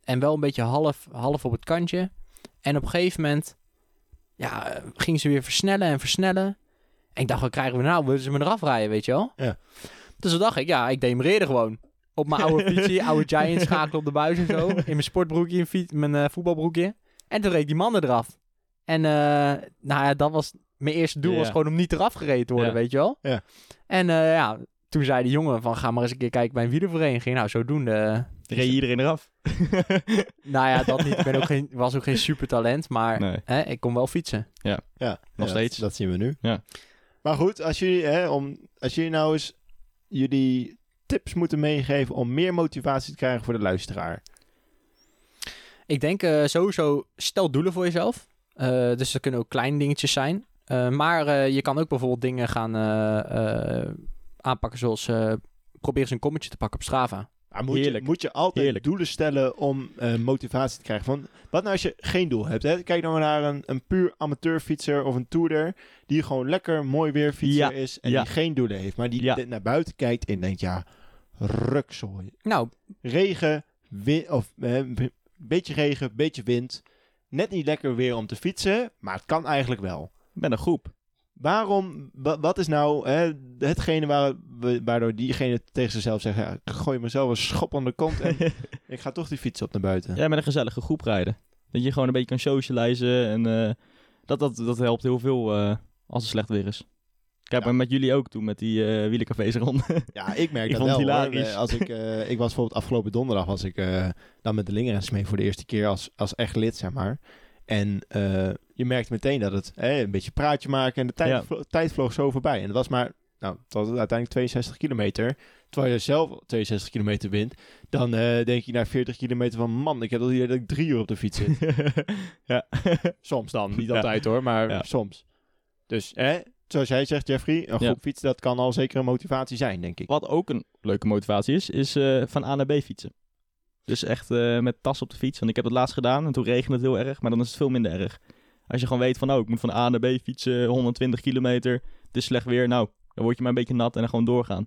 En wel een beetje half, half op het kantje. En op een gegeven moment ja, gingen ze weer versnellen en versnellen. En ik dacht, wat krijgen we nou? Willen ze me eraf rijden, weet je wel? Ja. Dus toen dacht ik, ja, ik demereerde gewoon. Op mijn oude fietsje, <laughs> oude Giant schakelen op de buis en zo. In mijn sportbroekje, in fiets, mijn eh, voetbalbroekje. En toen reed die mannen eraf. En eh, nou ja, dat was... Mijn eerste doel Ja. was gewoon om niet eraf gereden te worden, Ja. weet je wel? Ja. En eh, ja, toen zei de jongen van, ga maar eens een keer kijken bij een wielervereniging. Nou, zodoende... Reed iedereen eraf? <laughs> nou ja, dat niet. Ik ben ook geen, was ook geen supertalent, maar Nee. hè, ik kon wel fietsen. Ja, Nog ja, steeds. Dat, dat zien we nu. Ja. Maar goed, als jullie, hè, om, als jullie nou eens jullie tips moeten meegeven om meer motivatie te krijgen voor de luisteraar. Ik denk eh, sowieso, stel doelen voor jezelf. Eh, dus dat kunnen ook kleine dingetjes zijn. Eh, maar je kan ook bijvoorbeeld dingen gaan aanpakken zoals... probeer eens een kommetje te pakken op Strava. Maar moet, je, moet je altijd Heerlijk. doelen stellen om eh, motivatie te krijgen? Want wat nou als je geen doel hebt? Hè? Kijk nou naar een, een puur amateurfietser of een toerder... die gewoon lekker mooi weer fietser Ja, is en ja. die geen doelen heeft. Maar die Ja. naar buiten kijkt en denkt, ja, rukzooi. Nou, Regen, of eh, b- beetje regen, beetje wind. Net niet lekker weer om te fietsen, maar het kan eigenlijk wel. Ben een groep. Waarom, wa- wat is nou hè, hetgene waar, we- waardoor diegene tegen zichzelf zegt... Ja, ik gooi mezelf een schop aan de kont en <laughs> ik ga toch die fiets op naar buiten. Ja, met een gezellige groep rijden. Dat je gewoon een beetje kan socializen. En eh, dat, dat, dat helpt heel veel eh, als het slecht weer is. Kijk, Ja. maar met jullie ook toen, met die eh wielercafés rond. Ja, ik merk <laughs> Ik dat wel. hilarisch. Als ik, ik was bijvoorbeeld afgelopen donderdag was ik eh, dan met de Lingerens mee voor de eerste keer als, als echt lid, zeg maar. En eh, je merkt meteen dat het hè, een beetje praatje maken en de tijd, Ja. vlo- tijd vloog zo voorbij. En dat was maar, nou, was uiteindelijk 62 kilometer. Terwijl je zelf 62 kilometer wint, dan eh, denk je na 40 kilometer van, man, ik heb al hier dat ik drie uur op de fiets zit. <laughs> ja. <laughs> soms dan, niet Ja. altijd hoor, maar Ja. soms. Dus, hè, zoals jij zegt, Jeffrey, een groep fietsen, dat kan al zeker een motivatie zijn, denk ik. Wat ook een leuke motivatie is, is eh, van A naar B fietsen. Dus echt eh, met tas op de fiets. Want ik heb het laatst gedaan en toen regende het heel erg, maar dan is het veel minder erg. Als je gewoon weet van, oh, ik moet van A naar B fietsen, 120 kilometer, het is slecht weer, nou, dan word je maar een beetje nat en dan gewoon doorgaan.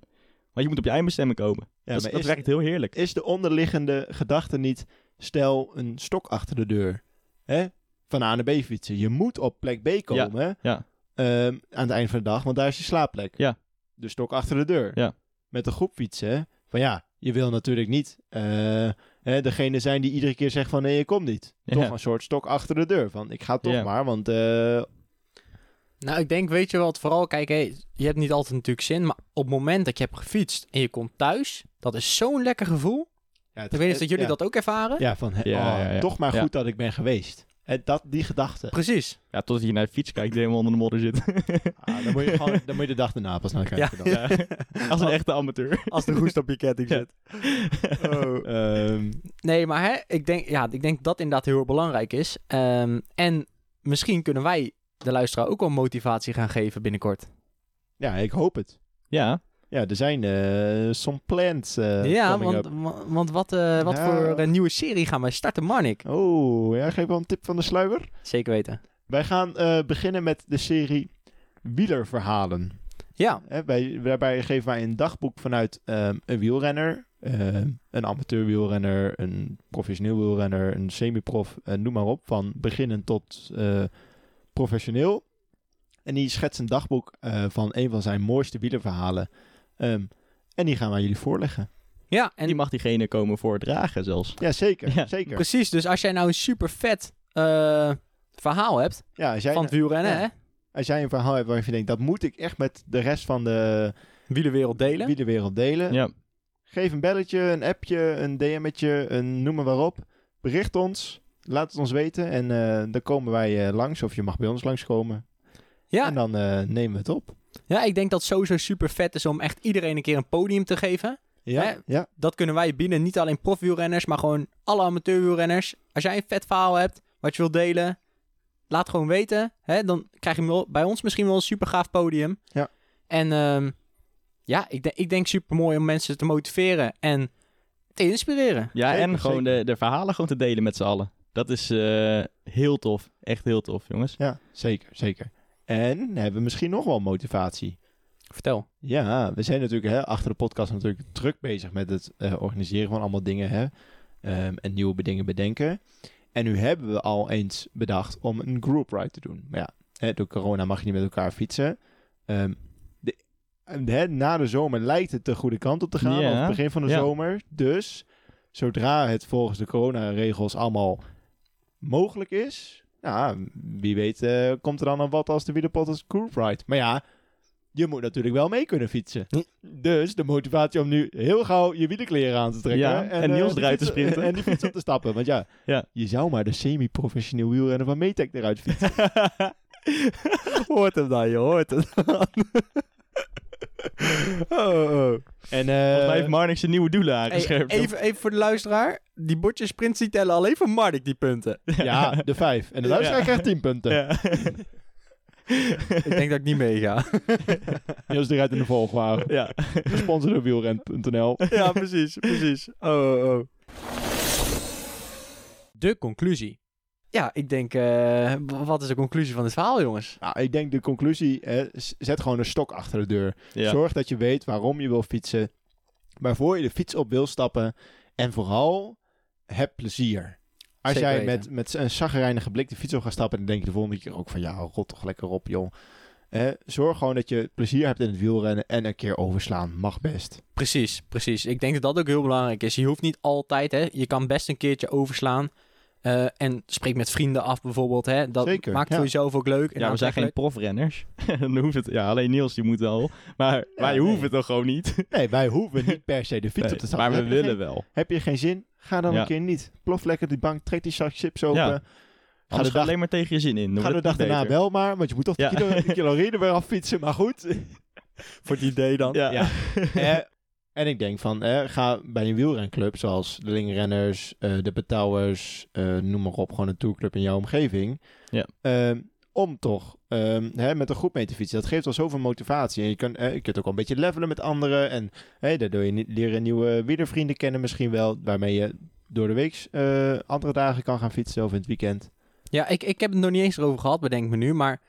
Want je moet op je eindbestemming komen. Ja, dat maar dat is- werkt heel heerlijk. is de onderliggende gedachte niet... stel een stok achter de deur. Hè? Van A naar B fietsen. Je moet op plek B komen ja. ehm, aan het eind van de dag, want daar is je slaapplek. Ja. De stok achter de deur. Ja. Met een groep fietsen. Van ja, je wil natuurlijk niet eh, hè, degene zijn die iedere keer zegt van nee, je komt niet. Ja. Toch een soort stok achter de deur. Van ik ga toch Ja. maar, want eh, Nou, ik denk, weet je wat, vooral, kijk, hé, je hebt niet altijd natuurlijk zin, maar op het moment dat je hebt gefietst en je komt thuis, dat is zo'n lekker gevoel. ja, het- Ik weet niet of dat jullie ja. dat ook ervaren. Ja, van oh, ja, ja. toch maar Ja. goed dat ik ben geweest. En dat, die gedachte. Precies. Ja, totdat je naar de fiets kijkt die helemaal onder de modder zit. Ah, dan, moet je gewoon, dan moet je de dag erna pas naar kijken. dan. Ja. Als een echte amateur. Als de roest op je ketting zit. Oh. Ehm, Nee, maar hè, ik, denk, ja, ik denk dat dat inderdaad heel belangrijk is. Ehm, en misschien kunnen wij de luisteraar ook wel motivatie gaan geven binnenkort. ja, ik hoop het. Ja, Ja, er zijn eh some plans eh, ja, want, want wat, eh, wat Ja. voor een nieuwe serie gaan wij starten, Marnik? Oh, ja, geef wel een tip van de sluier. Zeker weten. Wij gaan beginnen met de serie Wielerverhalen. Ja, Hè, wij, daarbij geven wij een dagboek vanuit ehm, een wielrenner, ehm, een amateur wielrenner, een professioneel wielrenner, een semi-prof, noem maar op, van beginnend tot professioneel. En die schetst een dagboek van een van zijn mooiste wielerverhalen. Ehm, en die gaan wij jullie voorleggen. ja en die mag diegene komen voordragen zelfs. Ja, zeker. Ja, zeker. precies. Dus als jij nou een super vet eh, verhaal hebt Ja, als jij, van het wielrennen, ja. hè? als jij een verhaal hebt waarvan je denkt, dat moet ik echt met de rest van de Wielerwereld delen. wielerwereld delen. Ja, Geef een belletje, een appje, een DM'tje, een noem maar waarop. Bericht ons, laat het ons weten en eh, dan komen wij eh, langs. Of je mag bij ons langskomen. Ja, En dan eh, nemen we het op. ja, ik denk dat het sowieso super vet is om echt iedereen een keer een podium te geven. Ja, Hè? ja. Dat kunnen wij bieden. Niet alleen profwielrenners, maar gewoon alle amateurwielrenners. Als jij een vet verhaal hebt, wat je wilt delen, laat gewoon weten. Hè? Dan krijg je bij ons misschien wel een super gaaf podium. Ja. En ehm, ja, ik, denk ik denk super mooi om mensen te motiveren en te inspireren. Ja, Zeker, en gewoon de, de verhalen gewoon te delen met z'n allen. Dat is eh, heel tof. Echt heel tof, jongens. Ja, zeker, zeker. En hebben we misschien nog wel motivatie. Vertel. Ja, we zijn natuurlijk hè, achter de podcast natuurlijk druk bezig met het eh, organiseren van allemaal dingen hè, ehm, en nieuwe dingen bedenken. En nu hebben we al eens bedacht om een group ride te doen. Maar ja, hè, door corona mag je niet met elkaar fietsen. Ehm, de, hè, na de zomer lijkt het de goede kant op te gaan, Ja, het begin van de ja. zomer. Dus zodra het volgens de coronaregels allemaal mogelijk is, nou, wie weet eh, komt er dan een wat als de Wielerpot group ride. Maar ja, je moet natuurlijk wel mee kunnen fietsen. Hm. Dus de motivatie om nu heel gauw je wielerkleren aan te trekken. Ja, en eh, Niels eruit te sprinten. En die fiets op te stappen. Want ja, <laughs> Ja. je zou maar de semi-professioneel wielrenner van Metec eruit fietsen. <laughs> hoort hem dan, je hoort hem <laughs> oh, oh. En, eh, Volgens mij heeft Marnix zijn nieuwe doelen Hey, aangescherpt. even, even voor de luisteraar. Die bordjes sprints die tellen alleen voor Mardik die punten. <laughs> ja, de vijf. En de luisteraar Ja. krijgt 10 punten. Ja. <laughs> ik denk dat ik niet meega. Niels eruit in de volgwagen. ja. Gesponsord door wielren.nl. ja, precies, precies. Oh, oh, oh. De conclusie. Ja, ik denk, eh, wat is de conclusie van dit verhaal, jongens? Nou, ik denk de conclusie, zet gewoon een stok achter de deur. Ja. Zorg dat je weet waarom je wil fietsen, waarvoor je de fiets op wil stappen en vooral heb plezier. Als Zeker jij met, met een zaggerijnige blik de fiets op gaat stappen, dan denk je de volgende keer ook van ja, rot toch lekker op, joh. Eh, zorg gewoon dat je plezier hebt in het wielrennen en een keer overslaan. Mag best. Precies, precies. Ik denk dat dat ook heel belangrijk is. Je hoeft niet altijd, hè. Je kan best een keertje overslaan. Eh, en spreek met vrienden af bijvoorbeeld, hè. Dat Zeker, maakt ja. voor jezelf ook leuk. En Ja, we zijn geen profrenners. <laughs> Dan hoeft het, ja, alleen Niels die moet wel. Maar wij nee. hoeven het toch gewoon niet. <laughs> Nee, wij hoeven niet per se de fiets Nee, op te stappen. maar we willen geen- wel. Heb je geen zin? Ga dan Ja. een keer niet. Plof lekker die bank, trek die zak chips open. Ja. Ga Anders de ga dag, alleen maar tegen je zin in. Dan ga de dag daarna beter. wel maar, want je moet toch de kilo, de <laughs> calorieën weer affietsen. Maar goed, Voor het idee dan. Ja. Ja. Eh, en ik denk van, eh, ga bij een wielrenclub zoals de Lingrenners, eh, de Betouwers, eh, noem maar op, gewoon een tourclub in jouw omgeving. Ja. Ehm, om toch ehm, hè, met een groep mee te fietsen. Dat geeft wel zoveel motivatie. En je, kan, eh, je kunt ook wel een beetje levelen met anderen. En hè, daardoor je niet- leren nieuwe wielervrienden kennen misschien wel. Waarmee je door de week eh, andere dagen kan gaan fietsen of in het weekend. Ja, ik, ik heb het nog niet eens erover gehad, bedenk me nu. Maar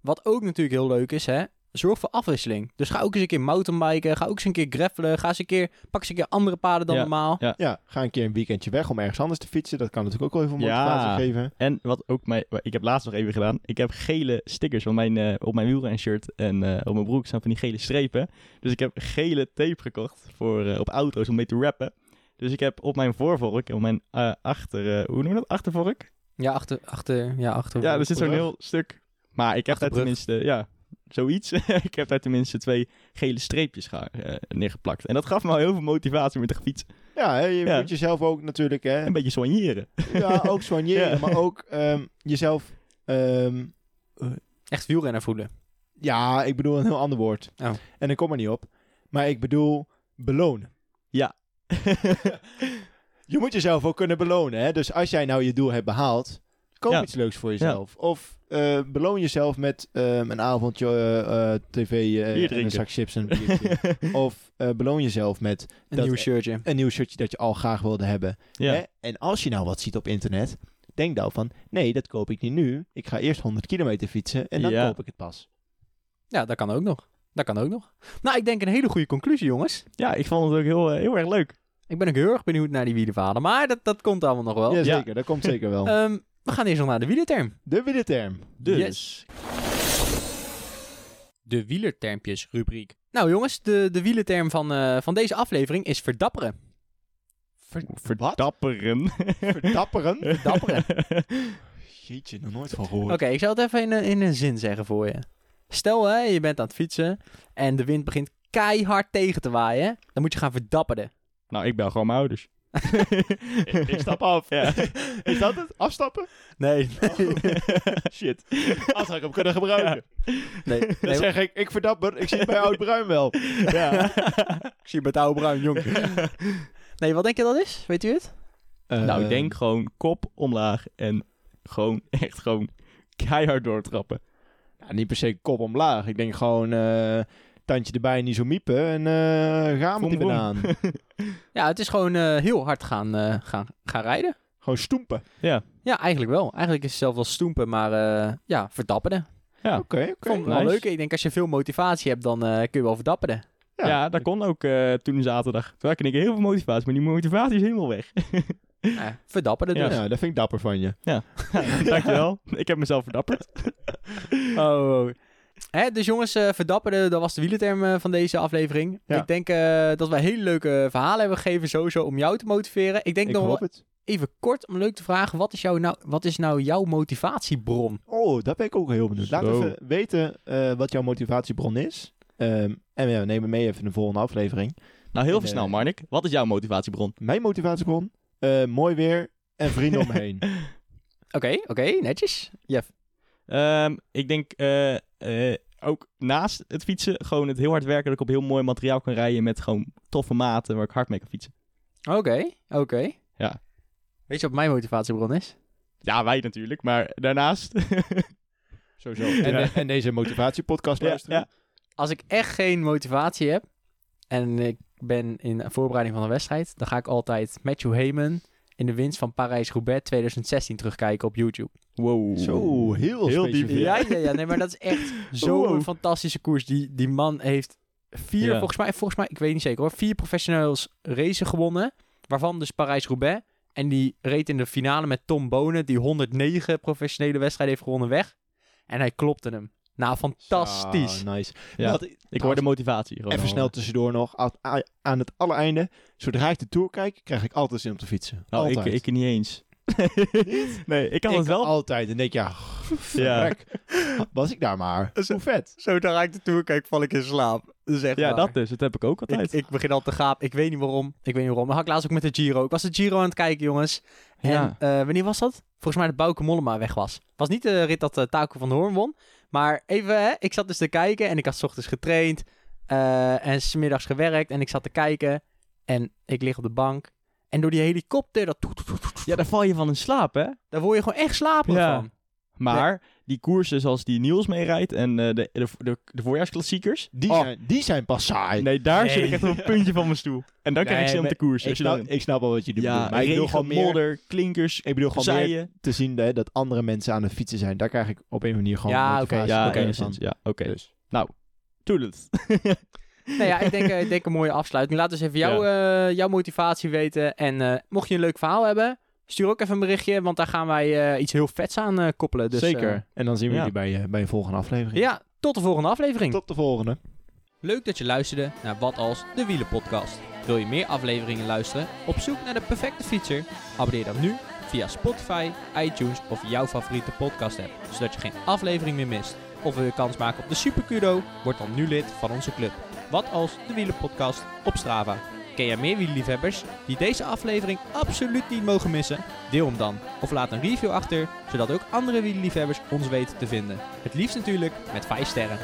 wat ook natuurlijk heel leuk is, hè. Zorg voor afwisseling. Dus ga ook eens een keer mountainbiken. Ga ook eens een keer gravelen. Ga eens een keer, pak eens een keer andere paden dan Ja, normaal. ja. Ja, ga een keer een weekendje weg om ergens anders te fietsen. Dat kan natuurlijk ook wel heel veel Ja. motivatie geven. En wat ook mij, ik heb laatst nog even gedaan. Ik heb gele stickers op mijn, eh op mijn wielrenshirt en eh, op mijn broek staan van die gele strepen. Dus ik heb gele tape gekocht voor, eh, op auto's om mee te rappen. Dus ik heb op mijn voorvork, op mijn eh, achter, eh, hoe noem je dat? Achtervork? Ja, achter, achter, ja, achter. Ja, er zit zo'n heel stuk. Maar ik heb Achterbrug. tenminste, ja, zoiets. <laughs> ik heb daar tenminste twee gele streepjes ga, eh, neergeplakt. En dat gaf me al heel veel motivatie om te gaan fietsen. Ja, hè, je Ja. moet jezelf ook natuurlijk... Hè, Een beetje soigneren. Ja, ook <laughs> soigneren, Ja. maar ook ehm, jezelf... ehm, Echt wielrenner voelen. ja, ik bedoel een heel ander woord. Oh. En ik kom er niet op. Maar ik bedoel belonen. <laughs> Je moet jezelf ook kunnen belonen. Hè? Dus als jij nou je doel hebt behaald, koop Ja. iets leuks voor jezelf. Of eh, beloon jezelf met een avondje tv eh, en een drinken. zak chips en een <laughs> biertje. of eh, beloon jezelf met Een Dat- nieuw shirtje. een nieuw shirtje dat je al graag wilde hebben. ja. Hè? En als je nou wat ziet op internet, denk dan van... Nee, dat koop ik niet nu. Ik ga eerst 100 kilometer fietsen en dan Ja. koop ik het pas. Ja, dat kan ook nog. Dat kan ook nog. Nou, ik denk een hele goede conclusie, jongens. ja, ik vond het ook heel, eh, heel erg leuk. Ik ben ook heel erg benieuwd naar die wielenvader. Maar dat, dat komt allemaal nog wel. Jazeker, dat komt zeker wel. Ehm, we gaan eerst nog naar de wielerterm. de wielerterm. Dus, Yes. De wielertermpjes rubriek. Nou jongens, de, de wielerterm van, eh, van deze aflevering is verdapperen. verdapperen. Verdapperen? <laughs> Verdapperen. Jeetje, nog nooit van gehoord. Oké, ik zal het even in, een- in een zin zeggen voor je. Stel hè, je bent aan het fietsen en de wind begint keihard tegen te waaien. Dan moet je gaan verdapperen. nou, ik bel gewoon mijn ouders. <laughs> ik stap af. Ja. <laughs> Is dat het? Afstappen? Nee, nee, <laughs> Shit. Als had ik hem kunnen gebruiken. nee. Dan nee. zeg ik, ik verdapper. Ik zie het bij Oud Bruin wel. ja. Ik zie je met oude bruin, jong. Nee, wat denk je dat is? Weet u het? nou, ik Ehm, denk gewoon kop omlaag en gewoon echt gewoon keihard doortrappen. Ja, niet per se kop omlaag. Ik denk gewoon eh, tandje erbij, niet zo miepen en eh gaan met die banaan. <laughs> Ja, het is gewoon eh, heel hard gaan, eh, gaan, gaan rijden. gewoon stoempen. Ja, eigenlijk wel. Eigenlijk is het zelf wel stoempen, maar eh, ja, verdapperen. Ja. Oké, oké. Vond ik wel nice. leuk. Ik denk als je veel motivatie hebt, dan eh, kun je wel verdapperen. Ja. Ja, dat kon ook eh, toen zaterdag. Toen had ik heel veel motivatie, maar die motivatie is helemaal weg. <laughs> Ja, verdapperen Ja, dus. dat vind ik dapper van je. <laughs> Dankjewel. ik heb mezelf verdapperd. Oh, oh. Hè, dus jongens, eh, verdapperen, dat was de wielerterm eh, van deze aflevering. Ja. Ik denk eh, dat wij hele leuke verhalen hebben gegeven, sowieso om jou te motiveren. Ik denk Ik nog hoop wel het. even kort om leuk te vragen, wat is, jouw nou, wat is nou jouw motivatiebron? Oh, dat ben ik ook heel benieuwd. Laat Zo. even weten eh, wat jouw motivatiebron is. Ehm, en ja, we nemen mee even in de volgende aflevering. Nou, heel En, snel, Marnik. Wat is jouw motivatiebron? Mijn motivatiebron? eh, mooi weer en vrienden om me heen. <laughs> Oké, oké, netjes. Jeff. Ehm, ik denk eh, eh, ook naast het fietsen, gewoon het heel hard werken, dat ik op heel mooi materiaal kan rijden met gewoon toffe maten waar ik hard mee kan fietsen. Oké, oké. Ja. Weet je wat mijn motivatiebron is? Ja, wij natuurlijk, maar daarnaast. <laughs> Sowieso. <laughs> En, Ja. en deze motivatiepodcast <laughs> Ja, luisteren. ja. Als ik echt geen motivatie heb en ik ben in voorbereiding van een wedstrijd, dan ga ik altijd Matthew Heyman in de winst van Parijs-Roubaix 2016 terugkijken op YouTube. Wow. Zo, heel, Heel specifiek. diep. Ja, ja, ja. Nee, maar dat is echt <laughs> zo'n Wow. fantastische koers. Die, die man heeft vier, Ja. volgens mij, volgens mij, ik weet niet zeker hoor, vier professionals racen gewonnen. Waarvan dus Parijs-Roubaix. En die reed in de finale met Tom Bonen, die 109 professionele wedstrijden heeft gewonnen, weg. En hij klopte hem. Nou, fantastisch. Zo, nice. Ja. Ik hoor de motivatie. Gewoon Even snel tussendoor nog. Aan, het allereinde, zodra ik de Tour kijk, krijg ik altijd zin om te fietsen. Nou, ik, altijd. ik niet eens. <laughs> <laughs> nee, ik kan Ik het wel. altijd. En denk ja, Ja. was ik daar maar. Hoe vet. Zodra ik de tour kijk, val ik in slaap. Dat Ja, waar. dat dus. Dat heb ik ook Ik, altijd. ik begin al te gaap. Ik weet niet waarom. Ik weet niet waarom. Dat had ik laatst ook met de Giro. Ik was de Giro aan het kijken, jongens. En Ja. eh, wanneer was dat? Volgens mij dat Bouke Mollema weg was. Was niet de rit dat uh, Taco van de Hoorn won. Maar even, hè, ik zat dus te kijken en ik had 's ochtends getraind. eh, en smiddags gewerkt en ik zat te kijken. En ik lig op de bank. En door die helikopter, dat Ja, daar val je van in slaap, hè? daar word je gewoon echt slaperig Ja. van. Maar die koersen zoals die Niels meerijdt en eh, de, de, de, de voorjaarsklassiekers. Die, Oh, zijn, die zijn pas saai. Nee, daar Nee. zit ik echt op een puntje van mijn stoel. En dan krijg ik Nee, zin om te koersen. ik, Als je snap, dan- ik snap wel wat je bedoelt. ja, maar ik bedoel gewoon meer, modder, klinkers, ik bedoel gewoon meer te zien hè, dat andere mensen aan het fietsen zijn. Daar krijg ik op een manier gewoon Ja, motivatie oké, Ja. Ja, oké. Dus. Toedels. <laughs> Nou ja, ik denk, eh, ik denk een mooie afsluiting. Laat dus even jouw, eh, jouw motivatie weten. En eh, mocht je een leuk verhaal hebben, stuur ook even een berichtje. Want daar gaan wij eh, iets heel vets aan eh, koppelen. Dus, Zeker. eh, en dan zien we ja. jullie bij, bij een volgende aflevering. ja, tot de volgende aflevering. Tot de volgende. Leuk dat je luisterde naar Wat Als, de Wielenpodcast. Wil je meer afleveringen luisteren? Op zoek naar de perfecte fietser? Abonneer dan nu via Spotify, iTunes of jouw favoriete podcast app. Zodat je geen aflevering meer mist. Of wil je kans maken op de Super Kudo? Word dan nu lid van onze club. Wat Als, de Wielenpodcast op Strava. Ken jij meer wielerliefhebbers die deze aflevering absoluut niet mogen missen? Deel hem dan. Of laat een review achter, zodat ook andere wielerliefhebbers ons weten te vinden. Het liefst natuurlijk met 5 sterren.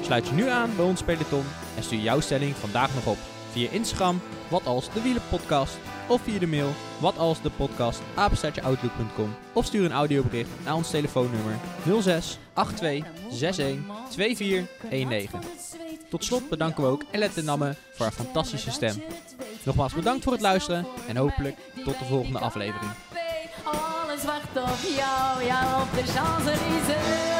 Sluit je nu aan bij ons peloton en stuur jouw stelling vandaag nog op. Via Instagram, wat als de wielenpodcast. Of via de mail, wat als de podcast, apenstaartjeoutlook.com. Of stuur een audiobericht naar ons telefoonnummer 06 82 61 2419. Tot slot bedanken we ook Elette Namme voor haar fantastische stem. Nogmaals bedankt voor het luisteren en hopelijk tot de volgende aflevering. Alles wacht op jou, op.